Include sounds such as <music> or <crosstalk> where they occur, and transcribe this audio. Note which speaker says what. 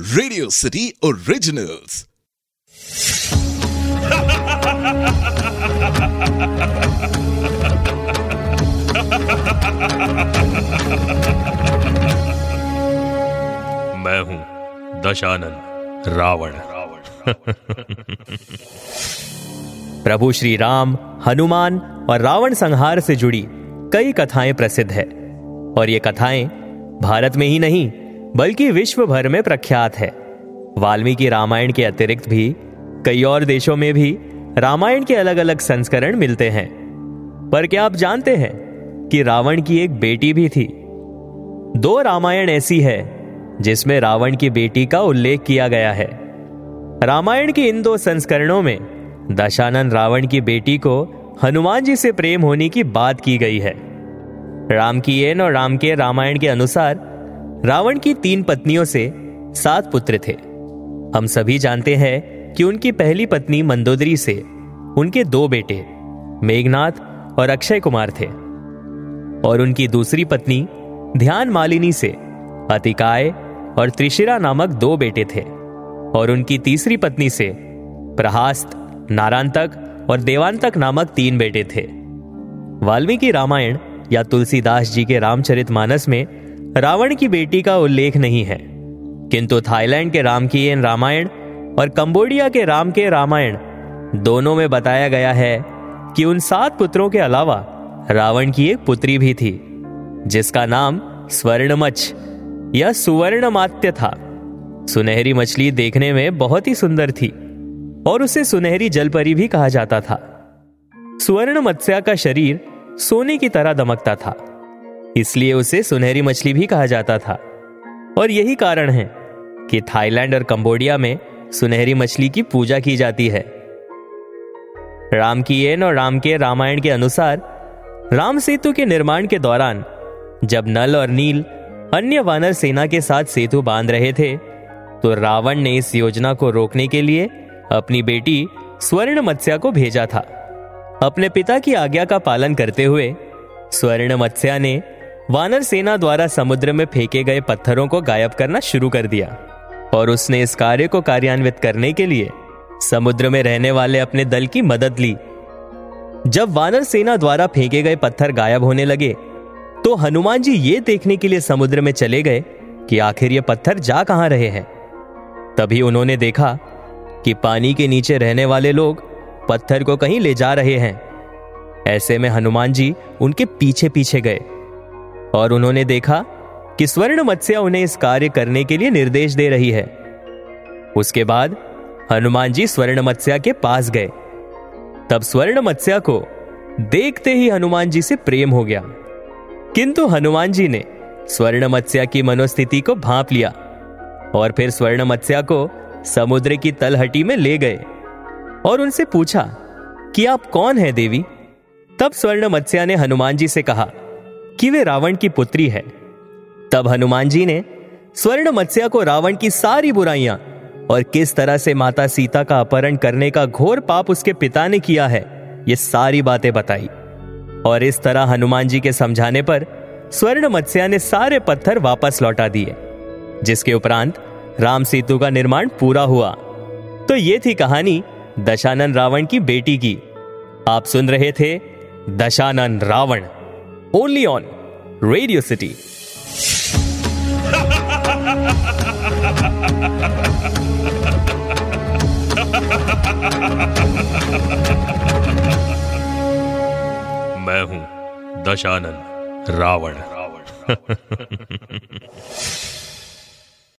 Speaker 1: Radio city originals
Speaker 2: मैं हूँ दशानन रावण। रावण <laughs>
Speaker 3: प्रभु श्री राम हनुमान और रावण संहार से जुड़ी कई कथाएँ प्रसिद्ध है। और ये कथाएँ भारत में ही नहीं बल्कि विश्व भर में प्रख्यात है। वाल्मीकि रामायण के अतिरिक्त भी, कई और देशों में भी रामायण के अलग अलग संस्करण मिलते हैं। पर क्या आप जानते हैं कि रावण की एक बेटी भी थी? दो रामायण ऐसी है, जिसमें रावण की बेटी का उल्लेख किया गया है। रामायण के इन दो संस्करणों में दशानन रावण की बेटी को हनुमान जी से प्रेम होने की बात की गई है। राम की एन और राम के रामायण के अनुसार रावण की तीन पत्नियों से सात पुत्र थे। हम सभी जानते हैं कि उनकी पहली पत्नी मंदोदरी से उनके दो बेटे, मेघनाथ और अक्षय कुमार थे। और उनकी दूसरी पत्नी, ध्यान मालिनी से अतिकाय और त्रिशिरा नामक दो बेटे थे। और उनकी तीसरी पत्नी से प्रहास्त, नारांतक और देवांतक नामक तीन बेटे थे। वाल्मीकि रामायण या तुलसीदास जी के रामचरित मानस में रावण की बेटी का उल्लेख नहीं है। किंतु थाईलैंड के राम की रामायण और कंबोडिया के राम के रामायण दोनों में बताया गया है कि उन सात पुत्रों के अलावा रावण की एक पुत्री भी थी, जिसका नाम स्वर्णमच या सुवर्णमात्य था। सुनहरी मछली देखने में बहुत ही सुंदर थी और उसे सुनहरी जलपरी भी कहा जाता था। सुवर्ण मत्स्या का शरीर सोने की तरह दमकता था। इसलिए उसे सुनहरी मछली भी कहा जाता था। और यही कारण है कि थाईलैंड और कंबोडिया में सुनहरी मछली की पूजा की जाती है। राम की एन और राम के रामायण के अनुसार, राम सेतु के निर्माण के दौरान, जब नल और नील अन्य वानर सेना के साथ सेतु बाँध रहे थे तो रावण ने इस योजना को रोकने के लिए अपनी बेटी स्वर्ण मत्स्या को भेजा था। अपने पिता की आज्ञा का पालन करते हुए स्वर्ण मत्स्या ने वानर सेना द्वारा समुद्र में फेंके गए पत्थरों को गायब करना शुरू कर दिया, और उसने इस कार्य को कार्यान्वित करने के लिए समुद्र में रहने वाले अपने दल की मदद ली। जब वानर सेना द्वारा फेंके गए पत्थर गायब होने लगे तो हनुमान जी ये देखने के लिए समुद्र में चले गए कि आखिर ये पत्थर जा कहाँ रहे हैं। तभी उन्होंने देखा कि पानी के नीचे रहने वाले लोग पत्थर को कहीं ले जा रहे हैं। ऐसे में हनुमान जी उनके पीछे पीछे गए। और उन्होंने देखा कि स्वर्ण मत्स्या उन्हें इस कार्य करने के लिए निर्देश दे रही है। उसके बाद हनुमान जी स्वर्ण मत्स्या के पास गए। तब स्वर्ण मत्स्या को देखते ही हनुमान जी से प्रेम हो गया। किंतु हनुमान जी ने स्वर्ण मत्स्या की मनोस्थिति को भांप लिया और फिर स्वर्ण मत्स्या को समुद्र की तलहटी में ले गए और उनसे पूछा, कि आप कौन हैं देवी? तब स्वर्ण मत्स्या ने हनुमान जी से कहा कि वे रावण की पुत्री है। तब हनुमान जी ने स्वर्ण मत्स्या को रावण की सारी बुराइयाँ और किस तरह से माता सीता का अपहरण करने का घोर पाप उसके पिता ने किया है, ये सारी बातें बताई। और इस तरह हनुमान जी के समझाने पर स्वर्ण मत्स्या ने सारे पत्थर वापस लौटा दिए, जिसके उपरांत राम सेतु का निर्माण पूरा हुआ। तो ये थी कहानी दशानन रावण की बेटी की। आप सुन रहे थे Dashanan Ravan. Only on radio city
Speaker 2: मैं हूँ दशानंद रावण रावण। <laughs>